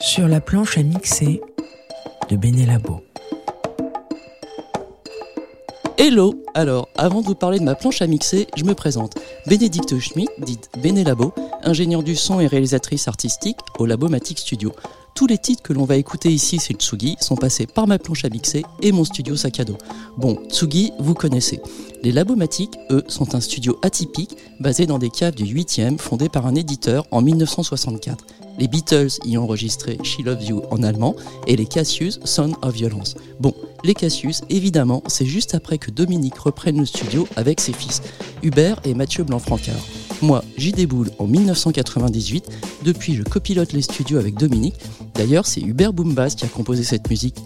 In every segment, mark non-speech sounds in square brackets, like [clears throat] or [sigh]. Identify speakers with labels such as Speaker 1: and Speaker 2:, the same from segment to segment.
Speaker 1: Sur la planche à mixer de Benelabo.
Speaker 2: Hello Alors, avant de vous parler de ma planche à mixer, je me présente. Bénédicte Schmidt, dite Benelabo, ingénieure du son et réalisatrice artistique au Labomatic Studio. Tous les titres que l'on va écouter ici, c'est Tsugi, sont passés par ma planche à mixer et mon studio dos. Bon, Tsugi, vous connaissez. Les Labomatiques, eux, sont un studio atypique basé dans des caves du 8e fondé par un éditeur en 1964. Les Beatles y ont enregistré She Loves You en allemand et les Cassius Son of Violence. Bon, les Cassius, évidemment, c'est juste après que Dominique reprenne le studio avec ses fils, Hubert et Mathieu Blanc-Francard. Moi, j'y déboule en 1998. Depuis, je copilote les studios avec Dominique. D'ailleurs, c'est Hubert Boombas qui a composé cette musique.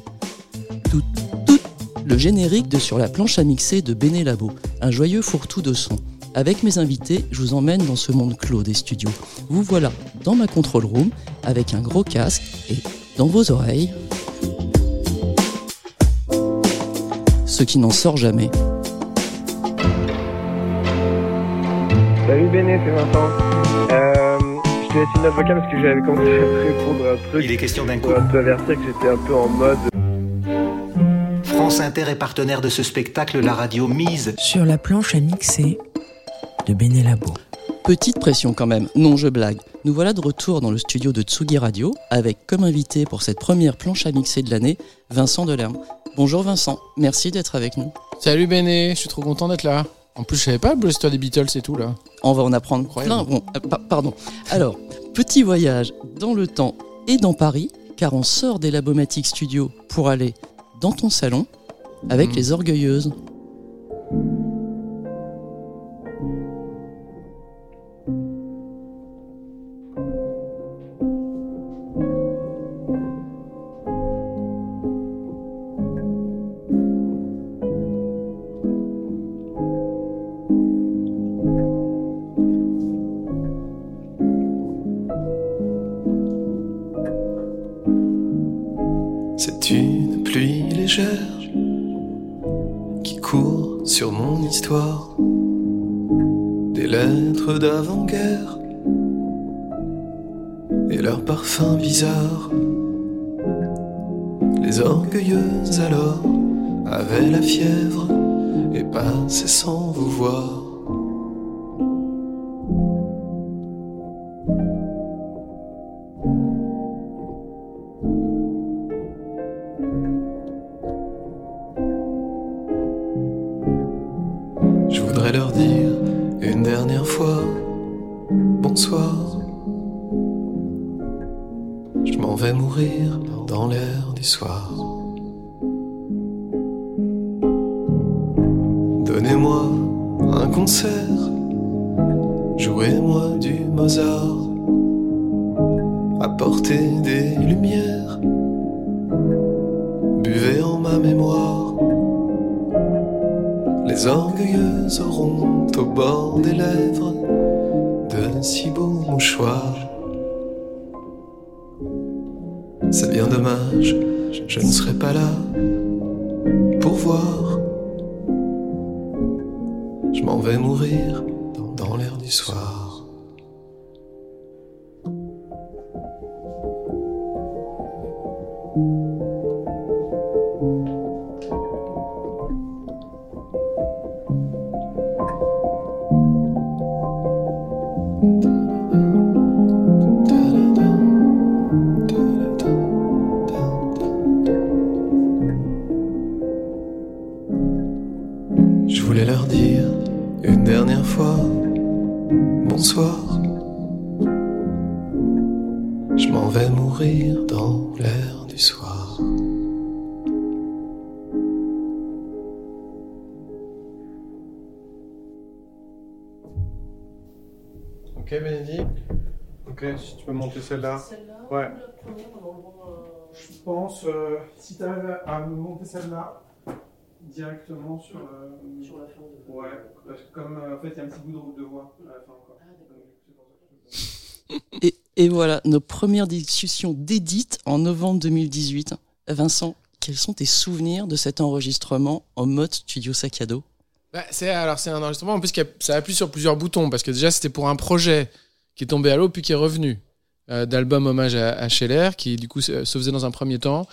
Speaker 2: Tout, tout, le générique de Sur la planche à mixer de Béné Labo, un joyeux fourre-tout de son. Avec mes invités, je vous emmène dans ce monde clos des studios. Vous voilà dans ma control room avec un gros casque et dans vos oreilles. Ce qui n'en sort jamais.
Speaker 3: Salut Béné, c'est Vincent. Euh, je te laisse une note vocale parce que j'avais commencé à te répondre à un truc.
Speaker 4: Il est question d'un coup.
Speaker 3: Pour te avertir que j'étais un peu en mode.
Speaker 4: France Inter est partenaire de ce spectacle, la radio mise.
Speaker 1: Sur la planche à mixer de Benelabo.
Speaker 2: Petite pression quand même, non je blague. Nous voilà de retour dans le studio de Tsugi Radio avec comme invité pour cette première planche à mixer de l'année, Vincent Delerme. Bonjour Vincent, merci d'être avec nous.
Speaker 5: Salut Béné, je suis trop content d'être là. En plus, je savais pas le histoire des Beatles et tout là.
Speaker 2: On va en apprendre
Speaker 5: Incroyable.
Speaker 2: plein. Bon, euh, pa- pardon. Alors, petit voyage dans le temps et dans Paris, car on sort des Labomatic Studios pour aller dans ton salon avec
Speaker 5: Mhm.
Speaker 2: les Orgueilleuses.
Speaker 6: D'avant-guerre et leurs parfums bizarres. Les orgueilleuses alors avaient la fièvre et passaient sans vous voir.
Speaker 7: Ok, si tu peux monter celle-là. Ouais. Je pense, euh, si tu arrives à monter celle-là directement sur. euh,
Speaker 2: Sur la fin de-
Speaker 7: Ouais, parce que comme euh, en fait il y a un petit bout de route de voix à la fin encore. Je-
Speaker 2: Et, et voilà, nos premières discussions d'édite en novembre 2018. Vincent, quels sont tes souvenirs de cet enregistrement en mode studio sac à dos?
Speaker 5: Bah, c'est alors c'est un enregistrement en plus qui a- ça appuie sur plusieurs boutons parce que déjà c'était pour un projet qui est tombé à l'eau puis qui est revenu. euh, d'album hommage à, à Scheller, qui du coup se, faisait dans un premier temps.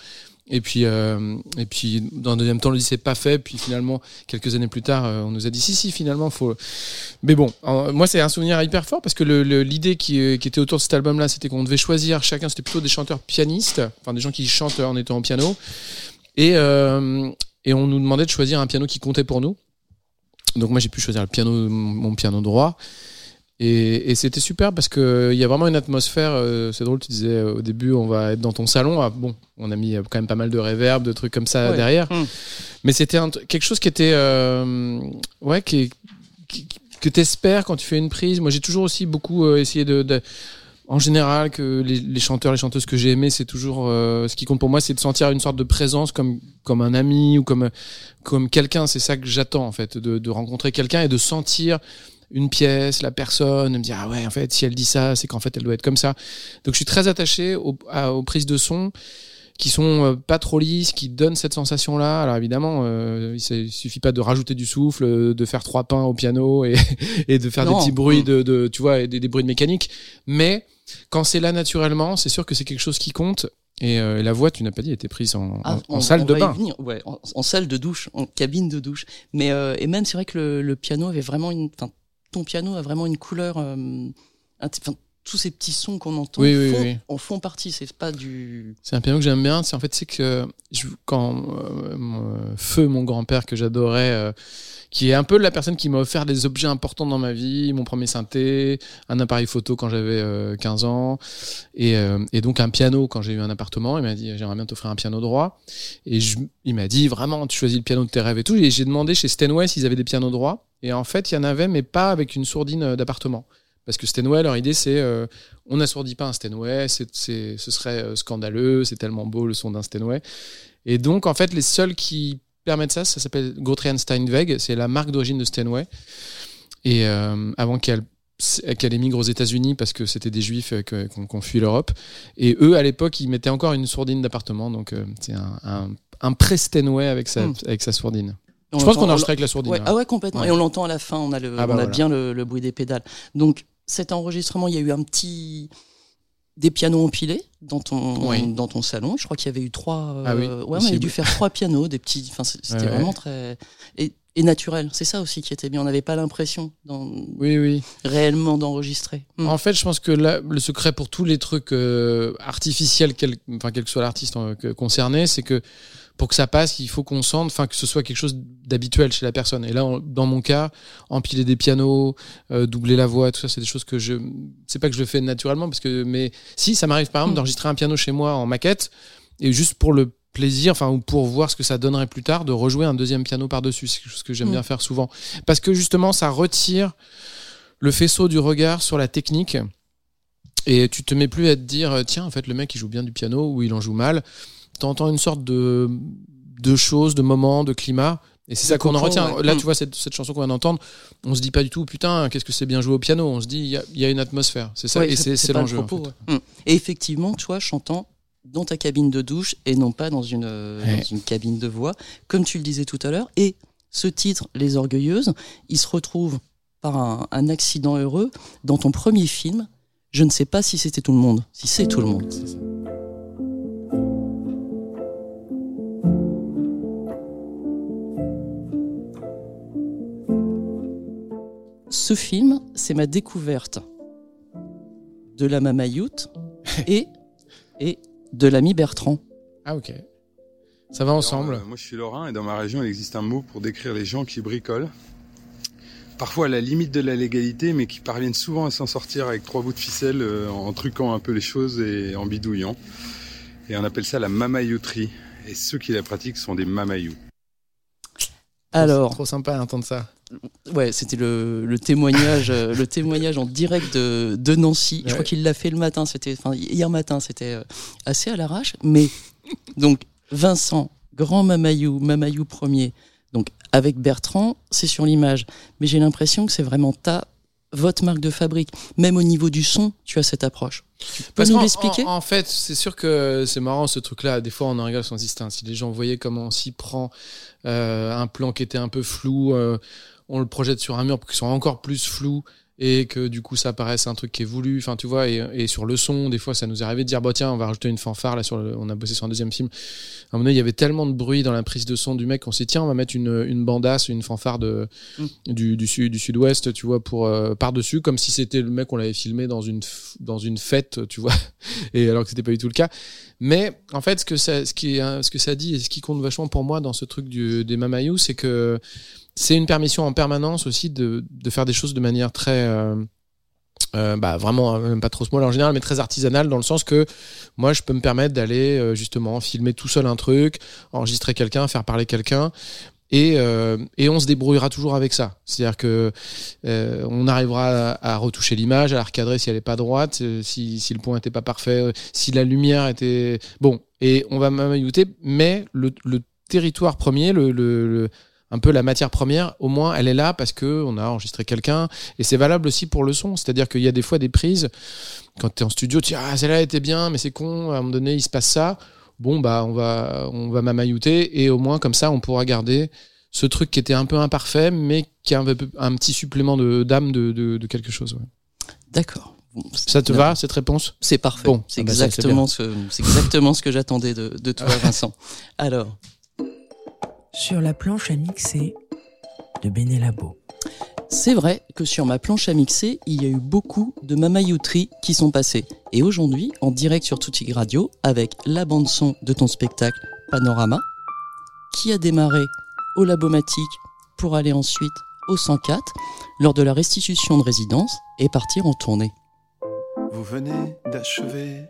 Speaker 5: Et puis, euh, et puis, dans un deuxième temps, on le dit c'est pas fait. Puis finalement, quelques années plus tard, euh, on nous a dit si, si, finalement, faut. Mais bon, moi, c'est un souvenir hyper fort parce que l'idée qui, était autour de cet album-là, c'était qu'on devait choisir chacun. C'était plutôt des chanteurs pianistes, enfin des gens qui chantent en étant au piano. Et, et on nous demandait de choisir un piano qui comptait pour nous. Donc moi, j'ai pu choisir le piano, mon piano droit. Et, et c'était super parce que il y a vraiment une atmosphère. euh, c'est drôle, tu disais euh, au début, on va être dans ton salon. Ah, bon, on a mis euh, quand même pas mal de réverb, de trucs comme ça
Speaker 2: Ouais.
Speaker 5: derrière.
Speaker 2: Hmm.
Speaker 5: Mais c'était quelque chose qui était, euh, ouais, qui, qui- que t'espères quand tu fais une prise. Moi, j'ai toujours aussi beaucoup essayé de, de- en général, que les, les chanteurs, les chanteuses que j'ai aimés, c'est toujours euh, ce qui compte pour moi, c'est de sentir une sorte de présence comme comme un ami ou comme comme quelqu'un. C'est ça que j'attends en fait, de, de rencontrer quelqu'un et de sentir une pièce, la personne, me dire ah ouais en fait si elle dit ça c'est qu'en fait elle doit être comme ça. Donc je suis très attaché au- à- aux prises de son qui sont euh, pas trop lisses, qui donnent cette sensation là. Alors évidemment euh, il suffit pas de rajouter du souffle, de faire trois pains au piano et, [laughs] et de faire
Speaker 2: Non.
Speaker 5: des petits bruits de, de tu vois et des, des bruits de mécanique. Mais quand c'est là naturellement, c'est sûr que c'est quelque chose qui compte. Et euh, la voix, tu n'as pas dit, était prise en,
Speaker 2: Ah,
Speaker 5: en- en
Speaker 2: on-
Speaker 5: salle
Speaker 2: on
Speaker 5: de bain.
Speaker 2: ouais, en, en salle de douche, en cabine de douche. Mais euh, et même c'est vrai que le, le piano avait vraiment une, ton piano a vraiment une couleur, euh, enfin tous ces petits sons qu'on entend
Speaker 5: Oui, oui,
Speaker 2: font,
Speaker 5: oui.
Speaker 2: en font partie. C'est pas du.
Speaker 5: C'est un piano que j'aime bien. C'est en fait c'est que je- quand euh, mon- feu mon grand-père que j'adorais, euh, qui est un peu la personne qui m'a offert des objets importants dans ma vie, mon premier synthé, un appareil photo quand j'avais euh, 15 ans, et, euh, et donc un piano quand j'ai eu un appartement. Il m'a dit j'aimerais bien t'offrir un piano droit, et il m'a dit vraiment tu choisis le piano de tes rêves et tout. Et j'ai demandé chez Steinway s'ils avaient des pianos droits, et en fait il y en avait mais pas avec une sourdine euh, d'appartement. Parce que Steinway, leur idée, c'est euh, on n'assourdit pas un Steinway, c'est, c'est, ce serait scandaleux, c'est tellement beau le son d'un Steinway. Et donc, en fait, les seuls qui permettent ça, ça s'appelle Grotrian Steinweg, c'est la marque d'origine de Steinway. Et euh, avant qu'elle qu'elle émigre aux États-Unis parce que c'était des juifs euh, qu'on qu'on fuit l'Europe. Et eux, à l'époque, ils mettaient encore une sourdine d'appartement. Donc, euh, c'est un, un, un pré-Steinway avec sa,
Speaker 2: Hmm.
Speaker 5: avec sa sourdine.
Speaker 2: on
Speaker 5: Je pense qu'on
Speaker 2: on
Speaker 5: enregistrait avec la sourdine.
Speaker 2: Ouais,
Speaker 5: hein.
Speaker 2: ah ouais, complètement.
Speaker 5: Ouais.
Speaker 2: Et on l'entend à la fin, on a, le,
Speaker 5: Ah bah
Speaker 2: on a
Speaker 5: voilà.
Speaker 2: bien le, le bruit des pédales. Donc cet enregistrement, il y a eu un petit. Des pianos empilés dans ton,
Speaker 5: Oui.
Speaker 2: dans ton salon. Je crois qu'il y avait eu trois. euh,
Speaker 5: Ah oui,
Speaker 2: ouais, on avait dû faire trois pianos, des petits. Enfin, c'était
Speaker 5: Ouais,
Speaker 2: vraiment très. Et, et naturel. C'est ça aussi qui était bien. On n'avait pas l'impression d'en-
Speaker 5: Oui, oui.
Speaker 2: réellement d'enregistrer. Hmm.
Speaker 5: En fait, je pense que là, le secret pour tous les trucs euh, artificiels, quel, enfin, quel que soit l'artiste euh, concerné, c'est que pour que ça passe, il faut qu'on sente, enfin, que ce soit quelque chose d'habituel chez la personne. Et là, dans mon cas, empiler des pianos, euh, doubler la voix, tout ça, c'est des choses que je, c'est pas que je le fais naturellement, parce que, mais si, ça m'arrive par exemple
Speaker 2: Mm.
Speaker 5: d'enregistrer un piano chez moi en maquette, et juste pour le plaisir, enfin, ou pour voir ce que ça donnerait plus tard, de rejouer un deuxième piano par-dessus. C'est quelque chose que j'aime
Speaker 2: Mm.
Speaker 5: bien faire souvent. Parce que justement, ça retire le faisceau du regard sur la technique. Et tu te mets plus à te dire, tiens, en fait, le mec, il joue bien du piano ou il en joue mal. T'entends une sorte de, de choses, de moments, de climat. Et c'est ça qu'on en retient.
Speaker 2: ouais.
Speaker 5: Là,
Speaker 2: Mm.
Speaker 5: tu vois, cette, cette chanson qu'on vient d'entendre, on se dit pas du tout, putain, qu'est-ce que c'est bien joué au piano. On se dit, il y a, il y a une atmosphère. C'est ça,
Speaker 2: Ouais,
Speaker 5: et c'est
Speaker 2: le
Speaker 5: l'enjeu. en
Speaker 2: propos,
Speaker 5: fait.
Speaker 2: ouais. Hmm. Et effectivement, toi, chantant dans ta cabine de douche et non pas dans une, euh,
Speaker 5: Ouais.
Speaker 2: dans une cabine de voix, comme tu le disais tout à l'heure. Et ce titre, Les Orgueilleuses, il se retrouve par un, un accident heureux dans ton premier film. Je ne sais pas si c'était tout le monde, si c'est tout le monde. Ce film, c'est ma découverte de la Mama Youth [laughs] et, et de l'ami Bertrand.
Speaker 5: Ah, ok. Ça va ensemble.
Speaker 8: Alors, euh, moi, je suis lorrain et dans ma région, il existe un mot pour décrire les gens qui bricolent. Parfois à la limite de la légalité, mais qui parviennent souvent à s'en sortir avec trois bouts de ficelle euh, en truquant un peu les choses et en bidouillant. Et on appelle ça la mamayouterie. Et ceux qui la pratiquent sont des mamayous.
Speaker 2: Alors,
Speaker 5: Trop sympa d'entendre ça.
Speaker 2: Ouais, c'était le, le témoignage, euh, le témoignage en direct de, de Nancy. Je crois qu'il l'a fait le matin, c'était, enfin hier matin, c'était euh, assez à l'arrache. Mais donc Vincent, grand Mamayou, Mamayou premier, donc avec Bertrand, c'est sur l'image. Mais j'ai l'impression que c'est vraiment ta votre marque de fabrique. Même au niveau du son, tu as cette approche. Tu peux
Speaker 5: Parce
Speaker 2: nous l'expliquer?
Speaker 5: en, en fait, c'est sûr que c'est marrant ce truc-là. Des fois, on en rigole sans instinct. Si les gens voyaient comment on s'y prend, euh, un plan qui était un peu flou, euh, on le projette sur un mur pour qu'il soit encore plus flou. et que du coup ça paraisse un truc qui est voulu. Enfin tu vois et, et sur le son des fois ça nous est arrivé de dire bah tiens on va rajouter une fanfare là sur le, on a bossé sur un deuxième film. À un moment donné il y avait tellement de bruit dans la prise de son du mec qu'on s'est dit tiens on va mettre une, une bandasse une fanfare de du, du sud du sud-ouest tu vois pour euh, par dessus comme si c'était le mec on l'avait filmé dans une f- dans une fête tu vois [laughs] et alors que c'était pas du tout le cas. Mais en fait ce que ça ce qui est, ce que ça dit et ce qui compte vachement pour moi dans ce truc du, des Mamayou c'est que c'est une permission en permanence aussi de, de faire des choses de manière très euh, euh, bah vraiment euh, même pas trop small en général mais très artisanale dans le sens que moi je peux me permettre d'aller justement filmer tout seul un truc enregistrer quelqu'un faire parler quelqu'un et, et on se débrouillera toujours avec ça. C'est-à-dire que on arrivera à, retoucher l'image à la recadrer si elle est pas droite si, si le point était pas parfait si la lumière était bon et on va mamayouter mais le, le territoire premier le, le, le- un peu la matière première, au moins elle est là parce que on a enregistré quelqu'un et c'est valable aussi pour le son. C'est-à-dire qu'il y a des fois des prises quand tu es en studio, tu dis ah celle-là était bien, mais c'est con. À un moment donné, il se passe ça. Bon bah on va on va mamayouter et au moins comme ça on pourra garder ce truc qui était un peu imparfait, mais qui a un, petit supplément de d'âme de, de, de quelque chose. ouais.
Speaker 2: D'accord. Bon,
Speaker 5: Ça te va cette réponse?
Speaker 2: C'est parfait.
Speaker 5: Bon,
Speaker 2: c'est
Speaker 5: ah bah
Speaker 2: exactement, ce, c'est exactement ce que j'attendais de, de toi, [laughs] Vincent. Alors,
Speaker 1: Sur la planche à mixer de Benelabo.
Speaker 2: c'est vrai que sur ma planche à mixer, il y a eu beaucoup de mamayouteries qui sont passées. Et aujourd'hui, en direct sur Tutti Radio, avec la bande-son de ton spectacle Panorama, qui a démarré au Labomatique pour aller ensuite au 104 lors de la restitution de résidence et partir en tournée.
Speaker 6: Vous venez d'achever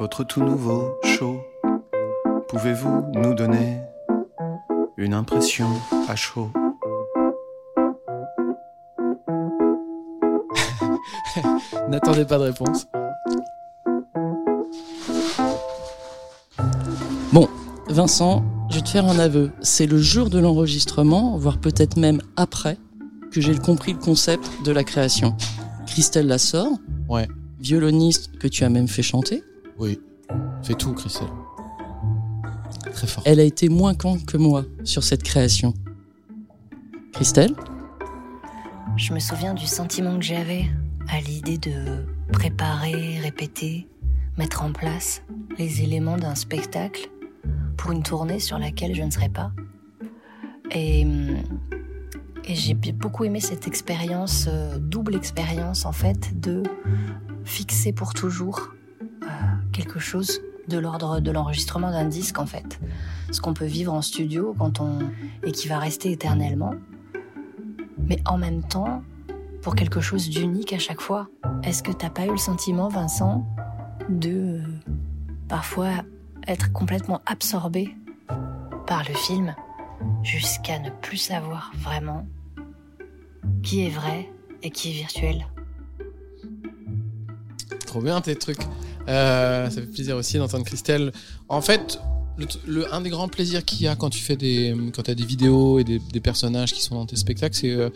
Speaker 6: votre tout nouveau show. Pouvez-vous nous donner une impression à chaud [laughs]
Speaker 5: N'attendez pas de réponse.
Speaker 2: Vincent, je vais te faire un aveu. C'est le jour de l'enregistrement, voire peut-être même après, que j'ai compris le concept de la création. Christelle Lassor,
Speaker 5: Ouais.
Speaker 2: violoniste que tu as même fait chanter,
Speaker 5: Oui. Fais tout, Christelle. Très fort.
Speaker 2: elle a été moins con que moi sur cette création. Christelle
Speaker 9: Je me souviens du sentiment que j'avais à l'idée de préparer, répéter, mettre en place les éléments d'un spectacle pour une tournée sur laquelle je ne serais pas. Et, et j'ai beaucoup aimé cette expérience, euh, double expérience en fait, de fixer pour toujours euh, quelque chose de l'ordre de l'enregistrement d'un disque en fait. Ce qu'on peut vivre en studio quand on et qui va rester éternellement mais en même temps pour quelque chose d'unique à chaque fois. Est-ce que t'as pas eu le sentiment, Vincent, de parfois être complètement absorbé par le film jusqu'à ne plus savoir vraiment qui est vrai et qui est virtuel?
Speaker 5: Trop bien tes trucs. Euh, ça fait plaisir aussi d'entendre Christelle. En fait, le, un des grands plaisirs qu'il y a quand tu fais des, quand as des vidéos et des, personnages qui sont dans tes spectacles, c'est, euh,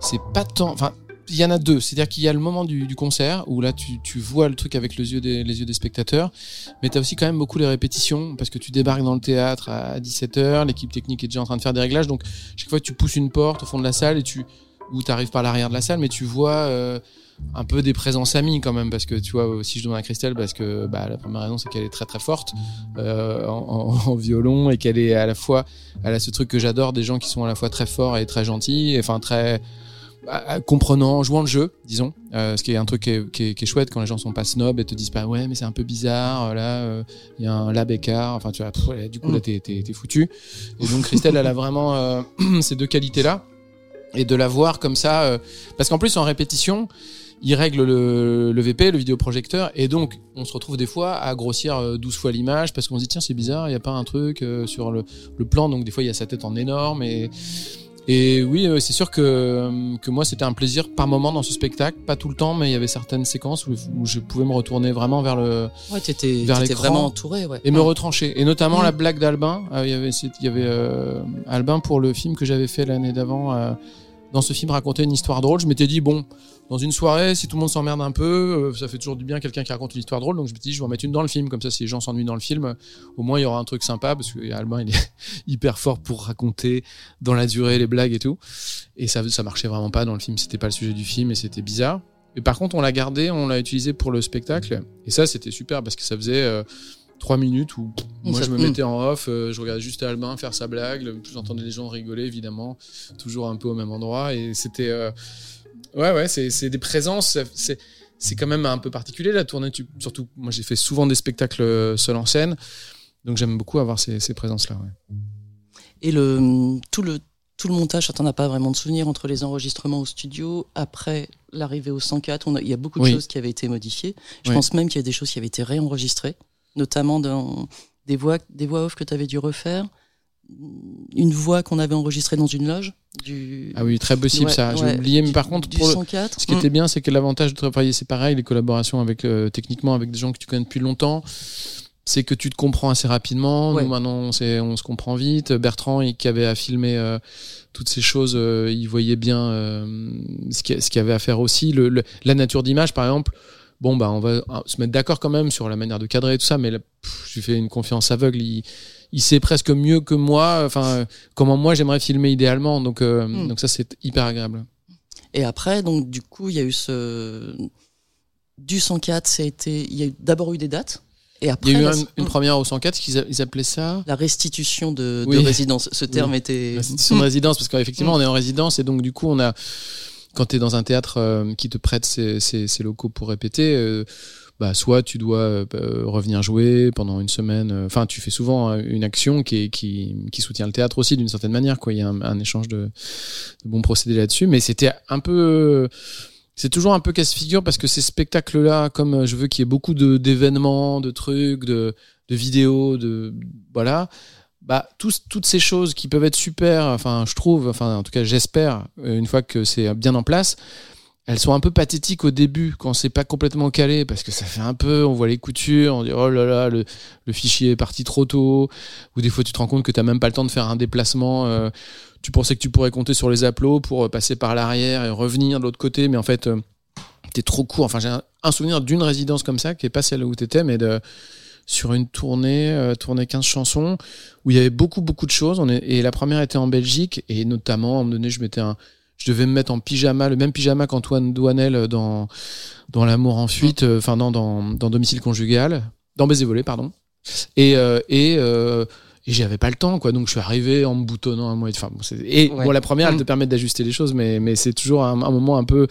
Speaker 5: c'est pas tant, enfin, il y en a deux. C'est-à-dire qu'il y a le moment du, concert où là tu, tu vois le truc avec les yeux des, les yeux des spectateurs, mais tu as aussi quand même beaucoup les répétitions parce que tu débarques dans le théâtre à 17h, l'équipe technique est déjà en train de faire des réglages, donc chaque fois tu pousses une porte au fond de la salle et tu, ou tu arrives par l'arrière de la salle, mais tu vois euh, un peu des présences amies quand même parce que tu vois aussi je demande à Christelle parce que bah, la première raison c'est qu'elle est très très forte euh, en, en- [laughs] en violon et qu'elle est à la fois elle a ce truc que j'adore des gens qui sont à la fois très forts et très gentils et, enfin très bah, comprenant jouant le jeu disons Euh, ce qui est un truc qui est, qui est- qui est chouette quand les gens sont pas snobs et te disent pas ouais mais c'est un peu bizarre euh, là euh, il y a un lab écart enfin tu vois pff, du coup là t'es t'es- foutu. Et donc Christelle elle a vraiment euh, [clears throat] ces deux qualités là et de la voir comme ça euh, parce qu'en plus en répétition il règle le, le VP, le vidéoprojecteur, et donc on se retrouve des fois à grossir euh, 12 fois l'image parce qu'on se dit tiens c'est bizarre, il n'y a pas un truc euh, sur le, le plan, donc des fois il y a sa tête en énorme et et oui, euh, c'est sûr que, euh, que moi c'était un plaisir par moment dans ce spectacle, pas tout le temps, mais il y avait certaines séquences où, où je pouvais me retourner vraiment vers le
Speaker 2: Ouais, t'étais, vraiment entouré, ouais.
Speaker 5: et me retrancher. Et notamment
Speaker 2: Mm.
Speaker 5: la blague d'Albin. Euh, Il y avait, il y avait euh, Albin pour le film que j'avais fait l'année d'avant, euh, dans ce film raconter une histoire drôle. Je m'étais dit, bon, dans une soirée, si tout le monde s'emmerde un peu, euh, ça fait toujours du bien quelqu'un qui raconte une histoire drôle. Donc je me dit, je vais en mettre une dans le film. Comme ça, si les gens s'ennuient dans le film, euh, au moins il y aura un truc sympa parce que Albin, il est [laughs] hyper fort pour raconter dans la durée les blagues et tout. Et ça, ça marchait vraiment pas dans le film. C'était pas le sujet du film et c'était bizarre. Et par contre, on l'a gardé, on l'a utilisé pour le spectacle. Et ça, c'était super parce que ça faisait euh, trois minutes où moi je me mettais en off, euh, je regardais juste Albin faire sa blague, j'entendais les gens rigoler évidemment, toujours un peu au même endroit. Et c'était. euh, ouais, ouais, c'est des présences. C'est c'est quand même un peu particulier la tournée. Tu, surtout, moi j'ai fait souvent des spectacles euh, seul en scène. Donc j'aime beaucoup avoir ces, ces présences-là. ouais.
Speaker 2: Et le, tout, le, tout le montage, t'en as pas vraiment de souvenir entre les enregistrements au studio, après l'arrivée au 104, on a- il y a beaucoup de
Speaker 5: Oui.
Speaker 2: choses qui avaient été modifiées. Je
Speaker 5: Oui.
Speaker 2: pense même qu'il y a des choses qui avaient été réenregistrées, notamment dans des voix, des voix off que tu avais dû refaire. Une voix qu'on avait enregistrée dans une loge. Du...
Speaker 5: Ah oui, très possible
Speaker 2: Ouais,
Speaker 5: ça. J'ai
Speaker 2: ouais,
Speaker 5: oublié, mais
Speaker 2: du-
Speaker 5: par contre, pour le-
Speaker 2: 104,
Speaker 5: ce qui
Speaker 2: mm.
Speaker 5: était bien, c'est que l'avantage de travailler, c'est pareil, les collaborations avec euh, techniquement avec des gens que tu connais depuis longtemps, c'est que tu te comprends assez rapidement.
Speaker 2: Ouais.
Speaker 5: Nous maintenant, on, se comprend vite. Bertrand, il, qui avait à filmer euh, toutes ces choses, euh, il voyait bien euh, ce qu'il y a- ce qu'il y avait à faire aussi. Le, le- la nature d'image, par exemple. Bon, bah, on va euh, se mettre d'accord quand même sur la manière de cadrer et tout ça, mais là, pff, je lui fais une confiance aveugle. Il, il sait presque mieux que moi, enfin, comment moi j'aimerais filmer idéalement. Donc, euh,
Speaker 2: Mm.
Speaker 5: donc ça, c'est hyper agréable.
Speaker 2: Et après, donc, du coup, il y a eu ce. Du 104, ça a été. Il y a d'abord eu des dates. Et après,
Speaker 5: Il y a eu
Speaker 2: la-
Speaker 5: une première au 104, qu'ils ils appelaient ça
Speaker 2: la restitution de, de
Speaker 5: Oui.
Speaker 2: résidence. Ce terme
Speaker 5: Oui.
Speaker 2: était.
Speaker 5: l'institution de résidence, parce qu'effectivement,
Speaker 2: Mm.
Speaker 5: on est en résidence et donc du coup, on a, quand tu es dans un théâtre euh, qui te prête ses, locaux pour répéter, euh, bah, soit tu dois euh, revenir jouer pendant une semaine. Enfin, tu fais souvent euh, une action qui, soutient le théâtre aussi d'une certaine manière. Il y a un, échange de, bons procédés là-dessus. Mais c'était un peu. C'est toujours un peu casse-figure parce que ces spectacles-là, comme je veux qu'il y ait beaucoup d'événements, de, trucs, de, de vidéos, de voilà, bah toutes ces choses qui peuvent être super, enfin je trouve, enfin en tout cas j'espère, euh, une fois que c'est bien en place, elles sont un peu pathétiques au début quand c'est pas complètement calé parce que ça fait un peu, on voit les coutures, on dit oh là là le, le fichier est parti trop tôt, ou des fois tu te rends compte que t'as même pas le temps de faire un déplacement. euh, tu pensais que tu pourrais compter sur les aplos pour euh, passer par l'arrière et revenir de l'autre côté, mais en fait euh, t'es trop court. Enfin j'ai un, un souvenir d'une résidence comme ça qui est pas celle où t'étais, mais de sur une tournée, euh, tournée 15 chansons, où il y avait beaucoup, beaucoup de choses. On est, et la première était en Belgique, et notamment, à un moment donné, je mettais un, je devais me mettre en pyjama, le même pyjama qu'Antoine Douanel dans, dans L'amour en fuite, euh, enfin, dans, dans, dans Domicile conjugal, dans Baiser volé, pardon. Et, euh, et, euh, et j'avais pas le temps, quoi. Donc, je suis arrivé en me boutonnant un mois. Enfin, bon, et
Speaker 2: Ouais.
Speaker 5: bon, la première, elle
Speaker 2: Mm.
Speaker 5: te permet d'ajuster les choses, mais, mais c'est toujours un, un moment un peu,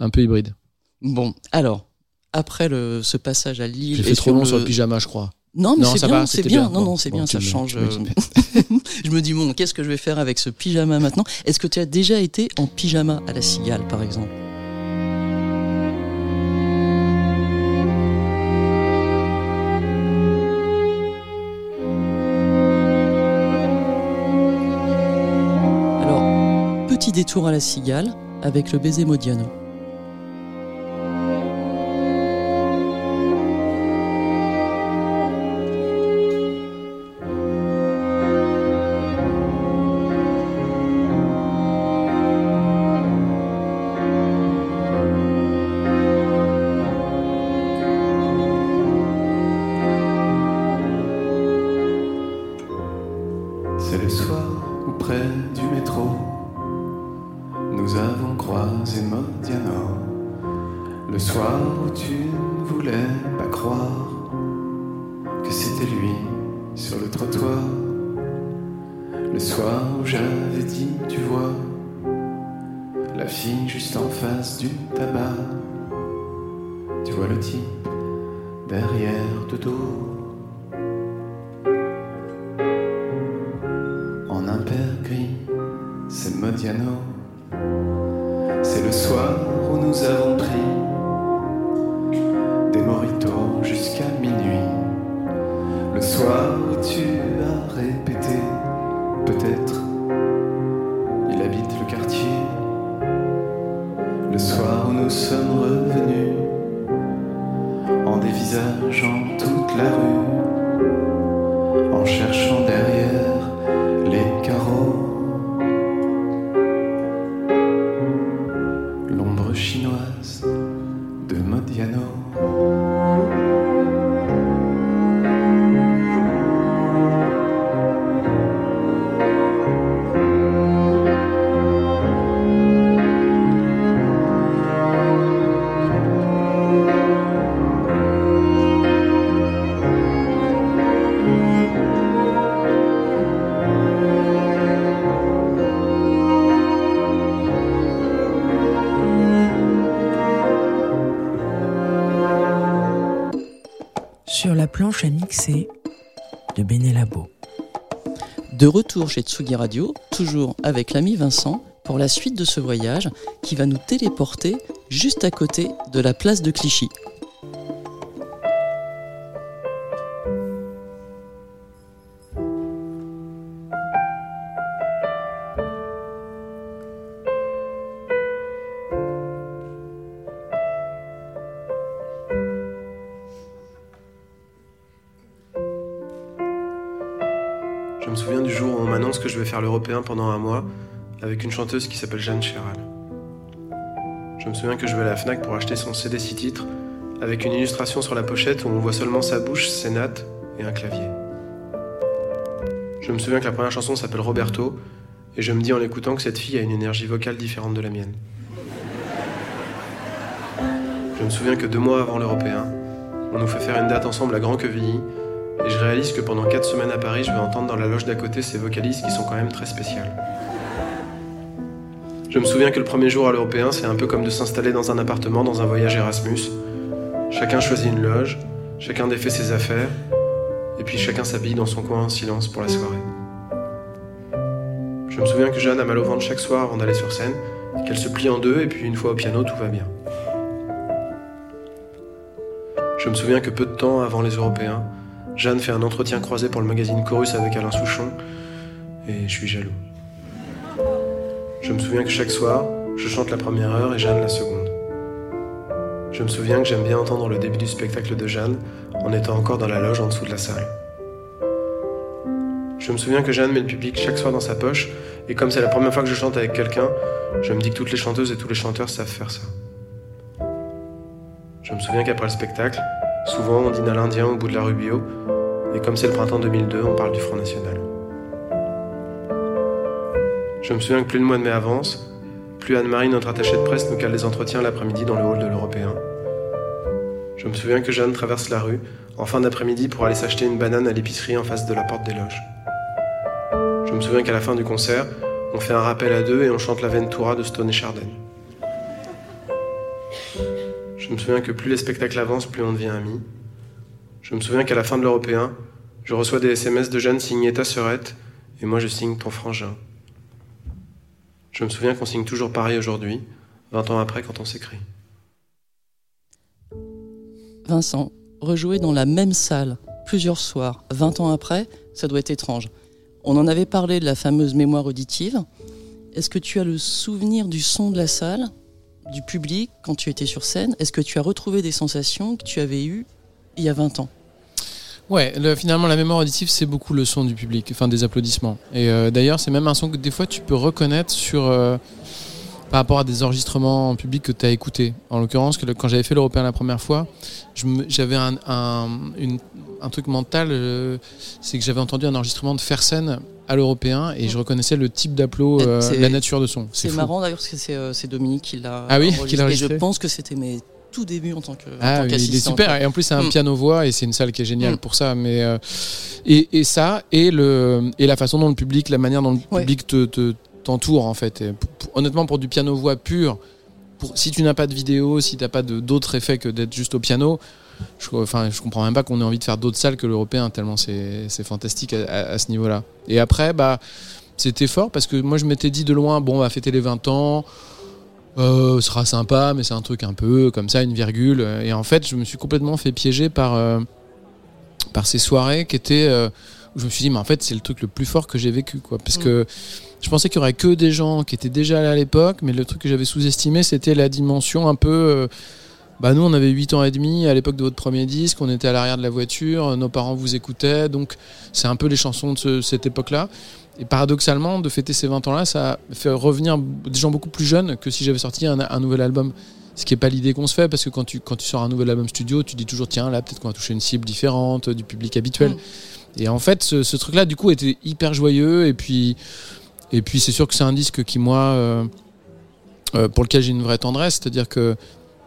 Speaker 5: un peu hybride.
Speaker 2: Bon, alors, après le, ce passage à Lille.
Speaker 5: J'ai fait trop long
Speaker 2: le-
Speaker 5: sur le pyjama, je crois.
Speaker 2: Non, mais c'est bien, c'est bien.
Speaker 5: bien.
Speaker 2: Non,
Speaker 5: Bon,
Speaker 2: non, c'est
Speaker 5: bon,
Speaker 2: bien, ça change. euh, [laughs] je me dis, bon, qu'est-ce que je vais faire avec ce pyjama maintenant? Est-ce que tu as déjà été en pyjama à la cigale, par exemple? Alors, petit détour à la cigale avec le baiser Modiano.
Speaker 6: C'est le soir où près du métro, nous avons croisé Modiano. Le soir où tu ne voulais pas croire que c'était lui sur le trottoir. Le soir où j'avais dit, tu vois, la fille juste en face du tabac. Tu vois le type derrière de dos. C'est Modiano.
Speaker 1: De.
Speaker 2: De retour chez Tsugi Radio, toujours avec l'ami Vincent, pour la suite de ce voyage qui va nous téléporter juste à côté de la place de Clichy.
Speaker 10: Pendant un mois avec une chanteuse qui s'appelle Jeanne Chéral. Je me souviens que je vais à la Fnac pour acheter son CD 6 titres avec une illustration sur la pochette où on voit seulement sa bouche, ses nattes et un clavier. Je me souviens que la première chanson s'appelle Roberto et je me dis en l'écoutant que cette fille a une énergie vocale différente de la mienne. Je me souviens que deux mois avant l'européen, on nous fait faire une date ensemble à Grand Quevilly et je réalise que pendant quatre semaines à Paris, je vais entendre dans la loge d'à côté ces vocalistes qui sont quand même très spéciales. Je me souviens que le premier jour à l'Européen, c'est un peu comme de s'installer dans un appartement dans un voyage Erasmus. Chacun choisit une loge, chacun défait ses affaires, et puis chacun s'habille dans son coin en silence pour la soirée. Je me souviens que Jeanne a mal au ventre chaque soir avant d'aller sur scène, qu'elle se plie en deux, et puis une fois au piano, tout va bien. Je me souviens que peu de temps avant les Européens, Jeanne fait un entretien croisé pour le magazine Chorus avec Alain Souchon, et je suis jaloux. Je me souviens que chaque soir, je chante la première heure et Jeanne la seconde. Je me souviens que j'aime bien entendre le début du spectacle de Jeanne en étant encore dans la loge en dessous de la salle. Je me souviens que Jeanne met le public chaque soir dans sa poche, et comme c'est la première fois que je chante avec quelqu'un, je me dis que toutes les chanteuses et tous les chanteurs savent faire ça. Je me souviens qu'après le spectacle, souvent on dîne à l'Indien au bout de la rue Bio, et comme c'est le printemps 2002, on parle du Front National. Je me souviens que plus le mois de mai avance, plus Anne-Marie, notre attachée de presse, nous cale des entretiens l'après-midi dans le hall de l'Européen. Je me souviens que Jeanne traverse la rue en fin d'après-midi pour aller s'acheter une banane à l'épicerie en face de la porte des loges. Je me souviens qu'à la fin du concert, on fait un rappel à deux et on chante la Ventura de Stone et Chardin. Je me souviens que plus les spectacles avancent, plus on devient amis. Je me souviens qu'à la fin de l'Européen, je reçois des SMS de Jeanne signés ta sœurette et moi je signe ton frangin. Je me souviens qu'on signe toujours pareil aujourd'hui, 20 ans après quand on s'écrit.
Speaker 2: Vincent, rejouer dans la même salle plusieurs soirs, 20 ans après, ça doit être étrange. On en avait parlé de la fameuse mémoire auditive. Est-ce que tu as le souvenir du son de la salle, du public, quand tu étais sur scène Est-ce que tu as retrouvé des sensations que tu avais eues il y a 20 ans?
Speaker 5: Ouais, le- finalement, la mémoire auditive, c'est beaucoup le son du public, enfin des applaudissements. Et euh, d'ailleurs, c'est même un son que des fois tu peux reconnaître sur, euh, par rapport à des enregistrements en public que tu as écoutés. En l'occurrence, que quand j'avais fait l'Européen la première fois, j'avais un truc mental, euh, c'est que j'avais entendu un enregistrement de Fersen à l'Européen et je reconnaissais le type d'applaud, euh, la nature de son.
Speaker 2: C'est marrant d'ailleurs parce que c'est euh, c'est Dominique qui l'a
Speaker 5: Ah oui, qui l'a
Speaker 2: Et je pense que c'était mes tout débuts en tant que
Speaker 5: Ah, oui, il est super. Et en plus, c'est un
Speaker 2: Mm.
Speaker 5: piano-voix et c'est une salle qui est géniale
Speaker 2: Mm.
Speaker 5: pour ça. Mais, euh, et, et ça, et, le, et la façon dont le public, la manière dont le
Speaker 2: Ouais.
Speaker 5: public te, te- t'entoure, en fait. Et pour- honnêtement, pour du piano-voix pur, pour, si tu n'as pas de vidéo, si tu n'as pas d'autres effets que d'être juste au piano, je, enfin, je comprends même pas qu'on ait envie de faire d'autres salles que l'européen, tellement c'est fantastique à, à- à ce niveau-là. Et après, bah, c'était fort parce que moi, je m'étais dit de loin, bon, on va fêter les 20 ans. Euh, ce sera sympa, mais c'est un truc un peu comme ça, une virgule. Et en fait, je me suis complètement fait piéger par, euh, par ces soirées qui étaient. euh, où je me suis dit, mais en fait, c'est le truc le plus fort que j'ai vécu. Quoi, parce
Speaker 2: Mm.
Speaker 5: que je pensais qu'il y aurait que des gens qui étaient déjà là à l'époque, mais le truc que j'avais sous-estimé, c'était la dimension un peu. Bah nous, on avait 8 ans et demi à l'époque de votre premier disque, on était à l'arrière de la voiture, nos parents vous écoutaient, donc c'est un peu les chansons de ce- cette époque-là. Et paradoxalement, de fêter ces 20 ans-là, ça fait revenir des gens beaucoup plus jeunes que si j'avais sorti un, un nouvel album. Ce qui n'est pas l'idée qu'on se fait, parce que quand tu, quand tu sors un nouvel album studio, tu dis toujours, tiens, là, peut-être qu'on va toucher une cible différente du public habituel. Et en fait, ce, ce truc-là, du coup, était hyper joyeux. Et puis, et puis c'est sûr que c'est un disque qui, moi, euh, euh, pour lequel j'ai une vraie tendresse. C'est-à-dire que,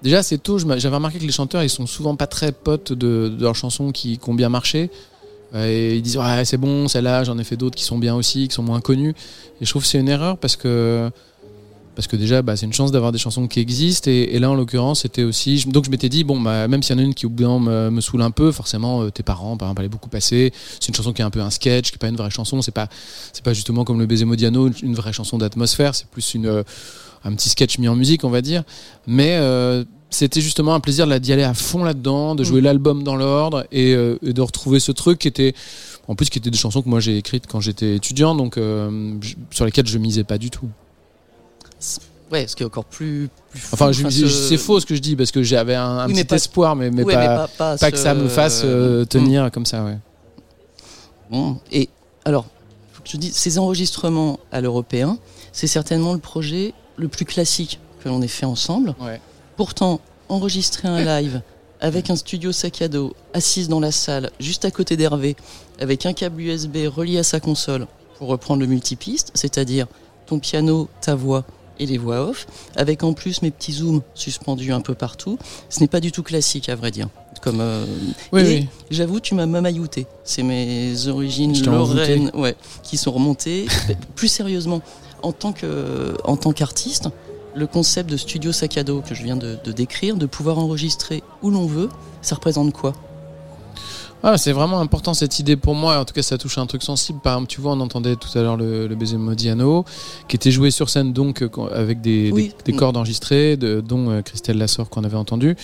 Speaker 5: déjà, c'est tôt, j'avais remarqué que les chanteurs, ils sont souvent pas très potes de, leurs chansons qui, ont bien marché. Euh, Et ils disent, ouais, c'est bon, celle-là, j'en ai fait d'autres qui sont bien aussi, qui sont moins connues. Et je trouve que c'est une erreur parce que. parce que déjà bah, c'est une chance d'avoir des chansons qui existent et, là en l'occurrence c'était aussi donc je m'étais dit bon bah même s'il y en a une qui me, me saoule un peu forcément euh, tes parents par exemple allaient beaucoup passer c'est une chanson qui est un peu un sketch qui est pas une vraie chanson c'est pas pas justement comme le baiser Modiano une, vraie chanson d'atmosphère c'est plus une euh, un petit sketch mis en musique on va dire mais c'était justement un plaisir d'y aller à fond là-dedans, de jouer l'album dans l'ordre et, euh, et de retrouver ce truc qui était, en plus, qui étaient des chansons que moi j'ai écrites quand j'étais étudiant, donc euh, sur lesquelles je misais pas du tout.
Speaker 2: Ouais, ce qui est encore plus. plus fou,
Speaker 5: Enfin,
Speaker 2: ce-
Speaker 5: c'est faux ce que je dis parce que j'avais un, un
Speaker 2: Oui, mais
Speaker 5: petit
Speaker 2: pas-
Speaker 5: espoir, mais, mais, pas,
Speaker 2: mais pas- pas
Speaker 5: pas que ça me fasse euh,
Speaker 2: Mm.
Speaker 5: tenir comme ça. Ouais.
Speaker 2: Bon, et alors, faut que je dise, ces enregistrements à l'européen, c'est certainement le projet le plus classique que l'on ait fait ensemble.
Speaker 5: Ouais.
Speaker 2: Pourtant, enregistrer un live avec un studio sac à dos, assise dans la salle, juste à côté d'Hervé, avec un câble USB relié à sa console, pour reprendre le multipiste, c'est-à-dire ton piano, ta voix et les voix off, avec en plus mes petits zooms suspendus un peu partout, ce n'est pas du tout classique à vrai dire. Comme, euh,
Speaker 5: Oui,
Speaker 2: et
Speaker 5: oui.
Speaker 2: j'avoue, tu m'as mamaillouté. C'est mes origines lorraines ouais, qui sont remontées. [laughs] Plus sérieusement, en tant que- en tant qu'artiste, le concept de studio sac à dos que je viens de, de décrire, de pouvoir enregistrer où l'on veut, ça représente quoi?
Speaker 5: Ah, c'est vraiment important cette idée pour moi. En tout cas, ça touche à un truc sensible. Par exemple, tu vois, on entendait tout à l'heure le, le baiser Modiano, qui était joué sur scène donc euh, avec des,
Speaker 2: Oui.
Speaker 5: des, des cordes enregistrées, de- dont euh, Christelle Lassor qu'on avait entendu.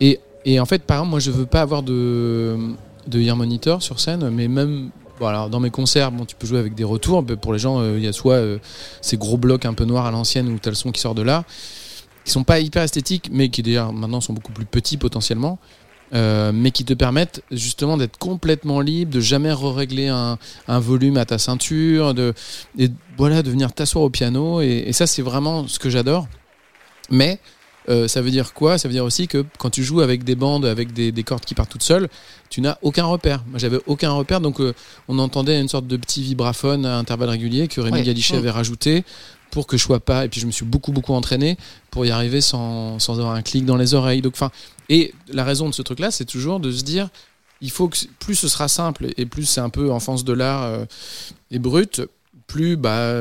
Speaker 5: Et, et en fait, par exemple, moi, je veux pas avoir de, de ear monitor sur scène, mais même. Bon, dans mes concerts, bon, tu peux jouer avec des retours. Pour les gens, euh, il y a soit euh, ces gros blocs un peu noirs à l'ancienne où tu as le qui sort de là, qui sont pas hyper esthétiques, mais qui d'ailleurs maintenant sont beaucoup plus petits potentiellement. Euh, mais qui te permettent justement d'être complètement libre, de jamais régler un, un volume à ta ceinture, de, et voilà, de venir t'asseoir au piano. Et, et ça, c'est vraiment ce que j'adore. Mais euh, ça veut dire quoi? Ça veut dire aussi que quand tu joues avec des bandes, avec des, des cordes qui partent toutes seules, tu n'as aucun repère. Moi, j'avais aucun repère, donc euh, on entendait une sorte de petit vibraphone à intervalles réguliers que Rémi
Speaker 2: Ouais.
Speaker 5: Galichet avait rajouté pour que je sois pas. Et puis je me suis beaucoup beaucoup entraîné pour y arriver sans, sans avoir un clic dans les oreilles. Donc, enfin, et la raison de ce truc-là, c'est toujours de se dire, il faut que plus ce sera simple et plus c'est un peu enfance de l'art euh, et brut, plus bah,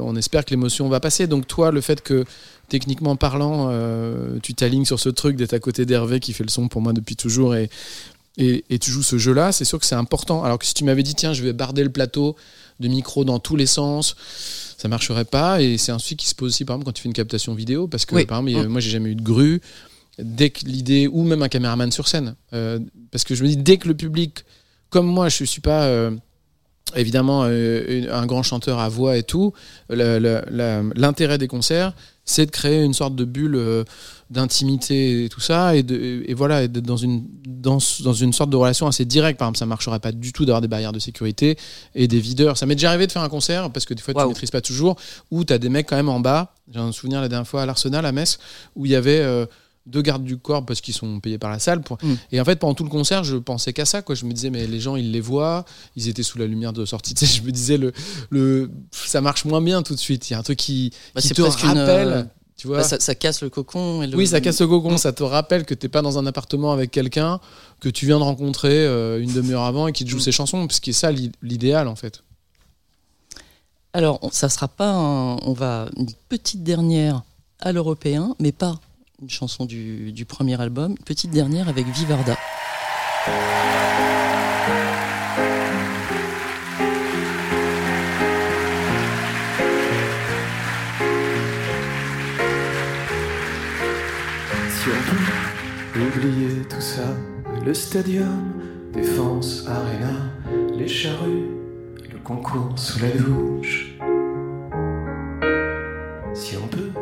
Speaker 5: on espère que l'émotion va passer. Donc toi, le fait que techniquement parlant, euh, tu t'alignes sur ce truc d'être à côté d'Hervé qui fait le son pour moi depuis toujours et, et, et tu joues ce jeu-là, c'est sûr que c'est important. Alors que si tu m'avais dit, tiens, je vais barder le plateau de micro dans tous les sens, ça marcherait pas. Et c'est un souci qui se pose aussi, par exemple, quand tu fais une captation vidéo, parce que,
Speaker 2: Oui.
Speaker 5: par exemple, a- moi, j'ai jamais eu de grue. Dès que l'idée, ou même un caméraman sur scène, euh, parce que je me dis, dès que le public, comme moi, je suis pas. euh, évidemment un grand chanteur à voix et tout. L'intérêt des concerts, c'est de créer une sorte de bulle euh, d'intimité et tout ça, et, de, et voilà, et d'être dans une, dans, dans une sorte de relation assez directe. Par exemple, ça marcherait pas du tout d'avoir des barrières de sécurité et des videurs. Ça m'est déjà arrivé de faire un concert, parce que des fois tu
Speaker 2: Waouh.
Speaker 5: maîtrises pas toujours, où tu as des mecs quand même en bas. J'ai un souvenir la dernière fois à l'Arsenal, à Metz, où il y avait... euh, deux gardes du corps parce qu'ils sont payés par la salle pour...
Speaker 2: Mm.
Speaker 5: et en fait pendant tout le concert je pensais qu'à ça quoi je me disais mais les gens ils les voient ils étaient sous la lumière de sortie [laughs] tu sais, je me disais le, le ça marche moins bien tout de suite il y a un truc qui,
Speaker 2: Bah,
Speaker 5: qui
Speaker 2: c'est
Speaker 5: te
Speaker 2: presque une,
Speaker 5: rappelle
Speaker 2: euh,
Speaker 5: tu vois
Speaker 2: Bah, ça, ça casse le cocon. Et le-
Speaker 5: oui ça casse le cocon ça te rappelle que t'es pas dans un appartement avec quelqu'un que tu viens de rencontrer euh, une demi-heure avant et qui te joue
Speaker 2: Mm.
Speaker 5: ses chansons parce que c'est ça l'i- l'idéal en fait
Speaker 2: Alors, ça sera pas un- On va une petite dernière à l'européen, mais pas une chanson du, du premier album. Petite dernière avec Vivarda.
Speaker 6: Si on peut oublier tout ça, le stadium, défense, arena, les charrues, le concours sous la douche. Si on peut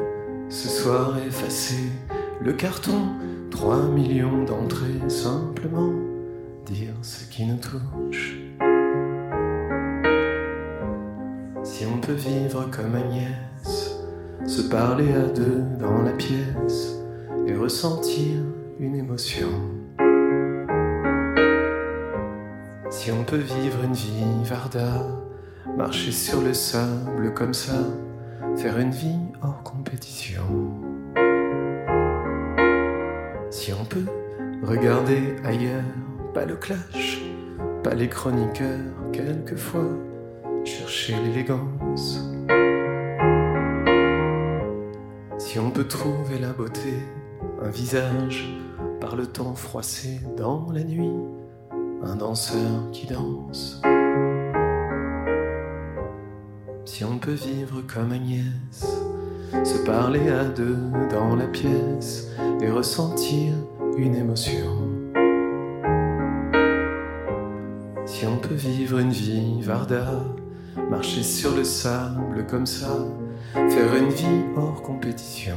Speaker 6: ce soir effacer le carton, 3 millions d'entrées, simplement dire ce qui nous touche. Si on peut vivre comme Agnès, se parler à deux dans la pièce et ressentir une émotion. Si on peut vivre une vie Varda, marcher sur le sable comme ça, faire une vie hors compétition. Si on peut regarder ailleurs, pas le clash, pas les chroniqueurs, quelquefois chercher l'élégance. Si on peut trouver la beauté, un visage par le temps froissé dans la nuit, un danseur qui danse. Si on peut vivre comme Agnès, se parler à deux dans la pièce et ressentir une émotion. Si on peut vivre une vie Varda, marcher sur le sable comme ça, faire une vie hors compétition.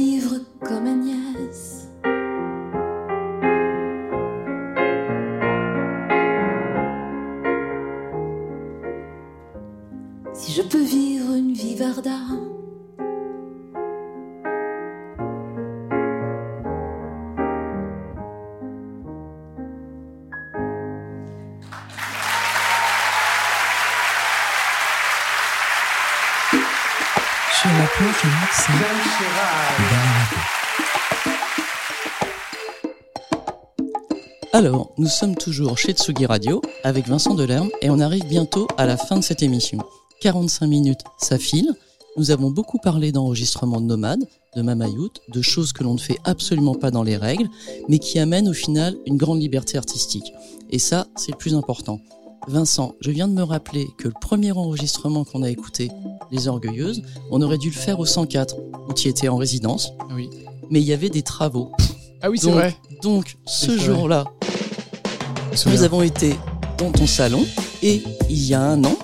Speaker 11: Vivre comme Agnès. Si je peux vivre une vie Varda. Sur
Speaker 1: la planche
Speaker 2: Alors, nous sommes toujours chez Tsugi Radio avec Vincent Delerme et on arrive bientôt à la fin de cette émission. 45 minutes, ça file. Nous avons beaucoup parlé d'enregistrement de nomades, de mamayout, de choses que l'on ne fait absolument pas dans les règles, mais qui amènent au final une grande liberté artistique. Et ça, c'est le plus important. Vincent, je viens de me rappeler que le premier enregistrement qu'on a écouté, Les Orgueilleuses, on aurait dû le faire au 104, où tu étais en résidence.
Speaker 5: Oui.
Speaker 2: Mais il y avait des travaux.
Speaker 5: Ah oui, c'est vrai.
Speaker 2: Donc, ce jour-là. Nous avons été dans ton salon et il y a un an,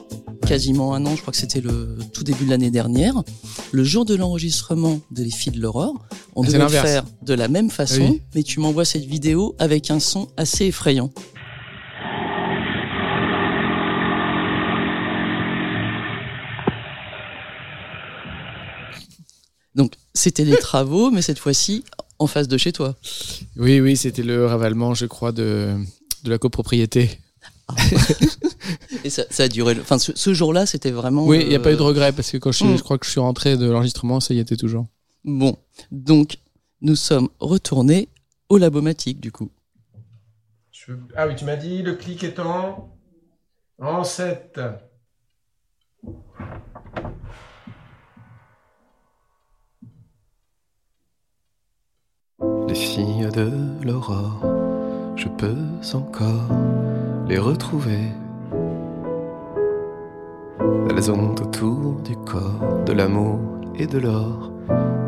Speaker 2: quasiment un an, je crois que c'était le tout début de l'année dernière, le jour de l'enregistrement de Les Filles de l'Aurore, on
Speaker 5: Ah,
Speaker 2: devait le faire de la même façon,
Speaker 5: Oui.
Speaker 2: mais tu m'envoies cette vidéo avec un son assez effrayant. Donc, c'était les travaux, mais cette fois-ci en face de chez toi.
Speaker 5: Oui, oui, c'était le ravalement, je crois, de, de la copropriété.
Speaker 2: Et ça, ça a duré. Enfin, ce, ce jour-là, c'était vraiment.
Speaker 5: Oui, il n'y a
Speaker 2: euh,
Speaker 5: pas eu de regret parce que quand je,
Speaker 2: Mm.
Speaker 5: je crois que je suis rentré de l'enregistrement, ça y était toujours.
Speaker 2: Bon, donc nous sommes retournés au Labomatique du coup.
Speaker 7: Je- Ah oui, tu m'as dit le clic est en... en 7.
Speaker 6: Les filles de l'aurore, je peux encore les retrouver. Elles ont autour du corps de l'amour et de l'or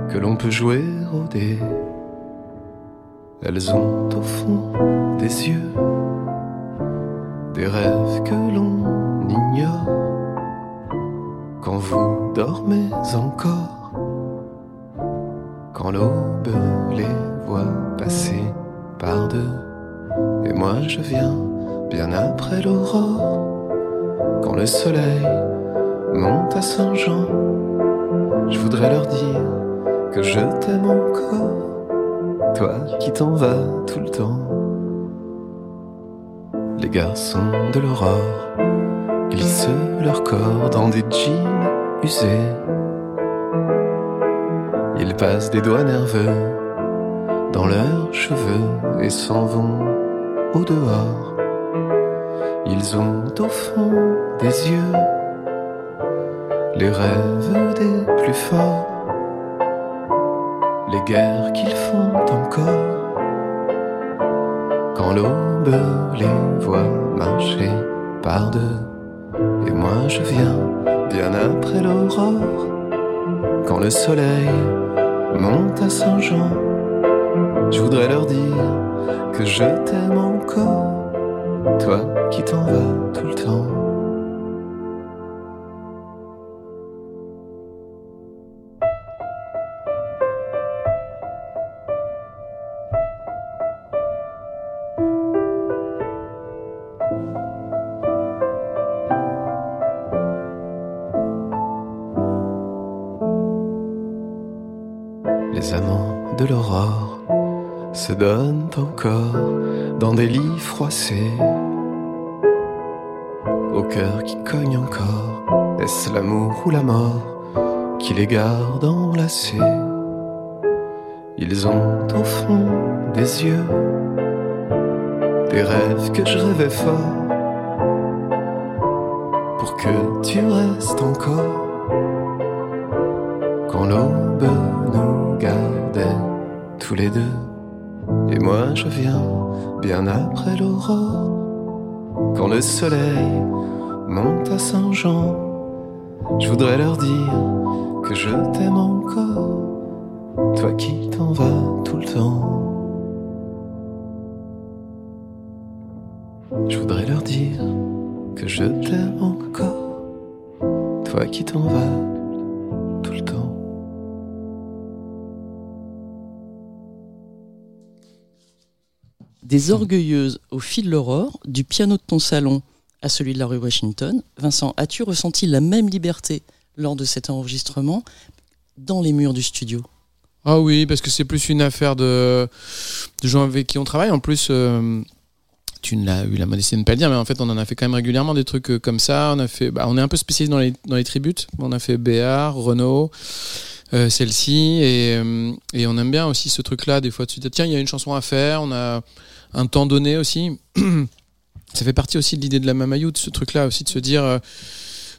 Speaker 6: que l'on peut jouer au dé. Elles ont au fond des yeux des rêves que l'on ignore quand vous dormez encore quand l'aube les voit passer par deux. Et moi je viens bien après l'aurore, quand le soleil monte à Saint-Jean. Je voudrais leur dire que je t'aime encore, toi qui t'en vas tout le temps. Les garçons de l'aurore glissent leur corps dans des jeans usés. Ils passent des doigts nerveux dans leurs cheveux et s'en vont au dehors. Ils ont au fond des yeux les rêves des plus forts, les guerres qu'ils font encore Quand l'aube les voit marcher par deux, et moi je viens bien après l'aurore. Quand le soleil monte à Saint-Jean, je voudrais leur dire que je t'aime encore, toi qui t'en vas tout le temps. Les amants de l'aurore se donnent encore dans des lits froissés. Au cœur qui cogne encore, est-ce l'amour ou la mort qui les garde enlacés? Ils ont au fond des yeux des rêves que je rêvais fort pour que tu restes encore quand l'aube nous gardait tous les deux. Et moi je viens bien après l'aurore, quand le soleil monte à Saint-Jean. Je voudrais leur dire que je t'aime encore, toi qui t'en vas tout le temps. Je voudrais leur dire que je t'aime encore, toi qui t'en vas tout le temps.
Speaker 2: Des orgueilleuses au fil de l'aurore, du piano de ton salon à celui de la rue Washington. Vincent, as-tu ressenti la même liberté lors de cet enregistrement dans les murs du studio?
Speaker 5: Ah oui, parce que c'est plus une affaire de, gens avec qui on travaille. En plus, euh, tu l'as eu la modestie de ne pas le dire, mais en fait, on en a fait quand même régulièrement des trucs euh, comme ça. On a fait, bah, on est un peu spécialisé dans les, dans les tributes. On a fait Béar, Renault. Euh, celle-ci et, euh, et on aime bien aussi ce truc là des fois tu te dis tiens il y a une chanson à faire on a un temps donné aussi. [clears throat] Ça fait partie aussi de l'idée de la Mamayout ce truc là aussi de se dire euh,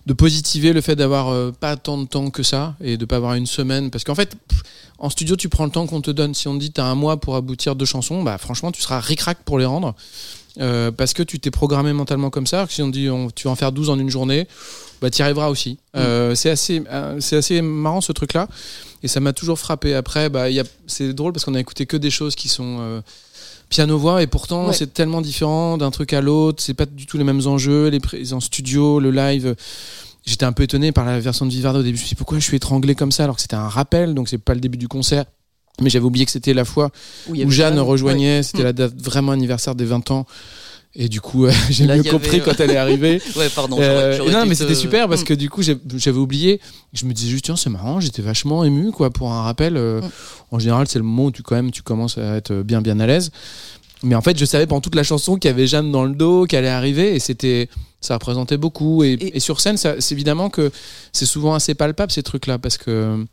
Speaker 5: de positiver le fait d'avoir euh, pas tant de temps que ça et de pas avoir une semaine. Parce qu'en fait pff, en studio tu prends le temps qu'on te donne. Si on te dit t'as un mois pour aboutir deux chansons bah franchement tu seras ric-rac pour les rendre. Euh, parce que tu t'es programmé mentalement comme ça. Que si on dit on- tu vas en faire 12 en une journée bah tu y arriveras aussi. Euh, c'est assez c'est assez marrant ce truc là et ça m'a toujours frappé. Après bah c'est drôle parce qu'on a écouté que des choses qui sont euh, piano voix et pourtant
Speaker 2: Ouais.
Speaker 5: c'est tellement différent d'un truc à l'autre c'est pas du tout les mêmes enjeux les prises en studio le live j'étais un peu étonné par la version de Vivardo au début je me suis dit pourquoi je suis étranglé comme ça alors que c'était un rappel donc c'est pas le début du concert mais j'avais oublié que c'était la fois
Speaker 2: Où
Speaker 5: Jeanne rejoignait
Speaker 2: ouais.
Speaker 5: c'était la date vraiment anniversaire des 20 ans et du coup euh, [laughs] j'ai mieux
Speaker 2: avait-
Speaker 5: compris quand elle est arrivée [laughs]
Speaker 2: Ouais, pardon,
Speaker 5: Euh, non mais c'était super parce
Speaker 2: Mm.
Speaker 5: que du coup j'avais oublié je me disais juste tiens c'est marrant j'étais vachement ému quoi pour un rappel euh,
Speaker 2: Mm.
Speaker 5: en général c'est le moment où tu quand même tu commences à être bien bien à l'aise mais en fait je savais pendant toute la chanson qu'il y avait Jeanne dans le dos qu'elle allait arriver et c'était ça représentait beaucoup et, et sur scène c'est évidemment que c'est souvent assez palpable ces trucs là parce que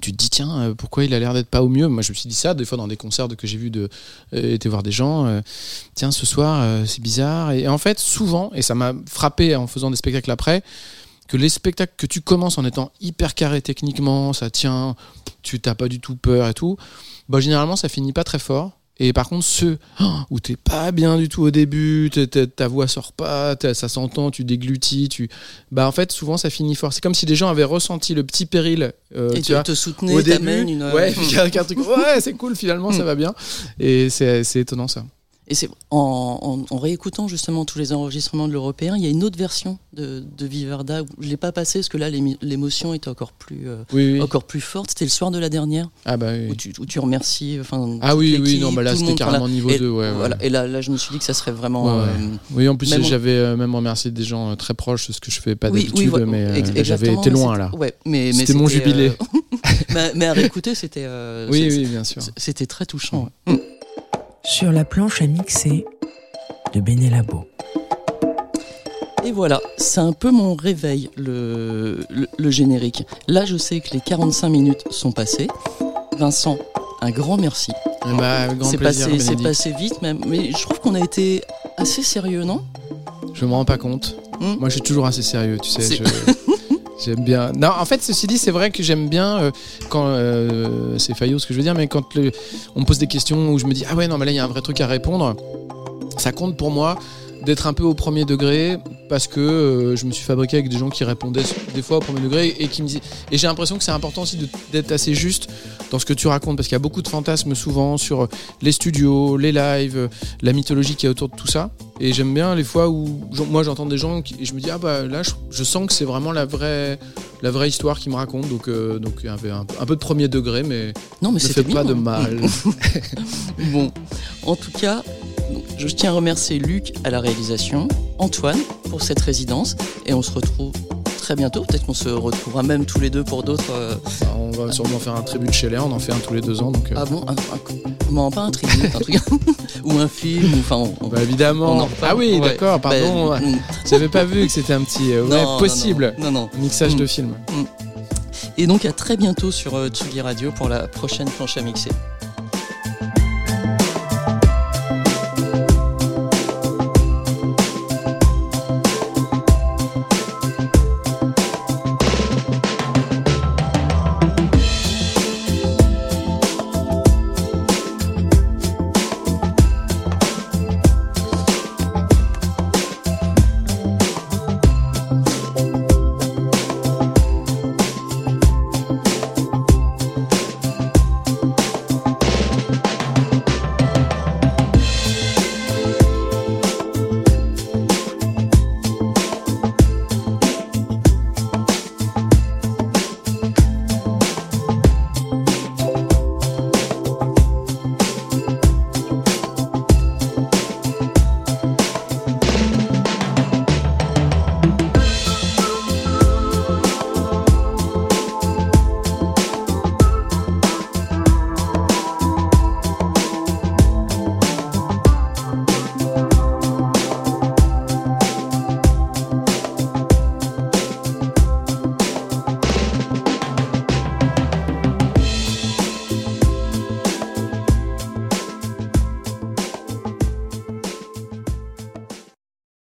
Speaker 5: tu te dis tiens euh, pourquoi il a l'air d'être pas au mieux? Moi je me suis dit ça des fois dans des concerts que j'ai vu de euh, voir des gens euh, tiens ce soir euh, c'est bizarre. Et, en fait souvent et ça m'a frappé en faisant des spectacles après que les spectacles que tu commences en étant hyper carré techniquement ça tient tu t'as pas du tout peur et tout bah généralement ça finit pas très fort et par contre ceux oh, où t'es pas bien du tout au début ta voix sort pas ça s'entend tu déglutis tu bah en fait souvent ça finit fort. C'est comme si des gens avaient ressenti le petit péril euh,
Speaker 2: Et
Speaker 5: tu
Speaker 2: te-
Speaker 5: vois,
Speaker 2: te soutenaient,
Speaker 5: au début.
Speaker 2: une-
Speaker 5: ouais [laughs] un truc [laughs] ouais c'est cool finalement ça va bien. Et c'est c'est étonnant ça
Speaker 2: Et c'est en, en- en réécoutant justement tous les enregistrements de l'européen, il y a une autre version de, de Vivarda. où Je l'ai pas passé parce que là l'émotion était encore plus, euh,
Speaker 5: Oui, oui.
Speaker 2: encore plus forte. C'était le soir de la dernière.
Speaker 5: Ah bah oui.
Speaker 2: Où tu, où tu remercies. Enfin.
Speaker 5: Ah oui, oui, non, bah là, c'était carrément niveau
Speaker 2: Et-
Speaker 5: deux, ouais, ouais.
Speaker 2: Voilà. Et là, là, je me suis dit que ça serait vraiment.
Speaker 5: Ouais,
Speaker 2: euh,
Speaker 5: oui, en plus, j'avais euh, même remercié des gens très proches, ce que je fais pas d'habitude, mais j'avais été loin là.
Speaker 2: Ouais, mais,
Speaker 5: c'était mon jubilé. [laughs]
Speaker 2: mais, à réécouter, c'était.
Speaker 5: Oui, oui, bien sûr.
Speaker 2: C'était très touchant.
Speaker 1: Sur la planche à mixer de Benelabo.
Speaker 2: Et voilà, c'est un peu mon réveil, le, le, le générique. Là, je sais que les 45 minutes sont passées. Vincent, un grand merci.
Speaker 5: Bah,
Speaker 2: c'est passé, c'est
Speaker 5: Bénédicte.
Speaker 2: passé vite, même, mais je trouve qu'on a été assez sérieux, non?
Speaker 5: Je me rends pas compte. Moi, je suis toujours assez sérieux, tu sais. [laughs] J'aime bien. Non, en fait, ceci dit, c'est vrai que j'aime bien euh, quand euh, c'est faillot ce que je veux dire, mais quand on me pose des questions où je me dis ah ouais non mais là il y a un vrai truc à répondre. ça compte pour moi d'être un peu au premier degré parce que euh, je me suis fabriqué avec des gens qui répondaient des fois au premier degré et qui me disaient et j'ai l'impression que c'est important aussi d'être assez juste dans ce que tu racontes parce qu'il y a beaucoup de fantasmes souvent sur les studios, les lives, la mythologie qui est autour de tout ça. Et j'aime bien les fois où moi j'entends des gens qui, et je me dis ah bah là je, je sens que c'est vraiment la vraie la vraie histoire qui me raconte donc euh, donc un, un peu de premier degré mais
Speaker 2: Non, mais
Speaker 5: ne fait pas de mal. [laughs]
Speaker 2: Bon, en tout cas, donc, je tiens à remercier Luc à la réalisation, Antoine pour cette résidence, et on se retrouve très bientôt. Peut-être qu'on se retrouvera même tous les deux pour d'autres. euh,
Speaker 5: Bah, on va sûrement faire un tribut de Scheller, on en fait un tous les deux ans donc euh,
Speaker 2: Ah bon un, un- pas un tribut, un truc. [laughs] ou un film, ou enfin. on-
Speaker 5: Bah évidemment.
Speaker 2: on en reparle.
Speaker 5: ah oui,
Speaker 2: Ouais.
Speaker 5: d'accord, pardon.
Speaker 2: Bah, mm. [laughs]
Speaker 5: J'avais pas vu que c'était un petit. euh, ouais,
Speaker 2: Non, non,
Speaker 5: possible.
Speaker 2: Non, non.
Speaker 5: Mixage
Speaker 2: Mm.
Speaker 5: de film.
Speaker 2: Et donc à très bientôt sur Tsugi Radio pour la prochaine planche à mixer.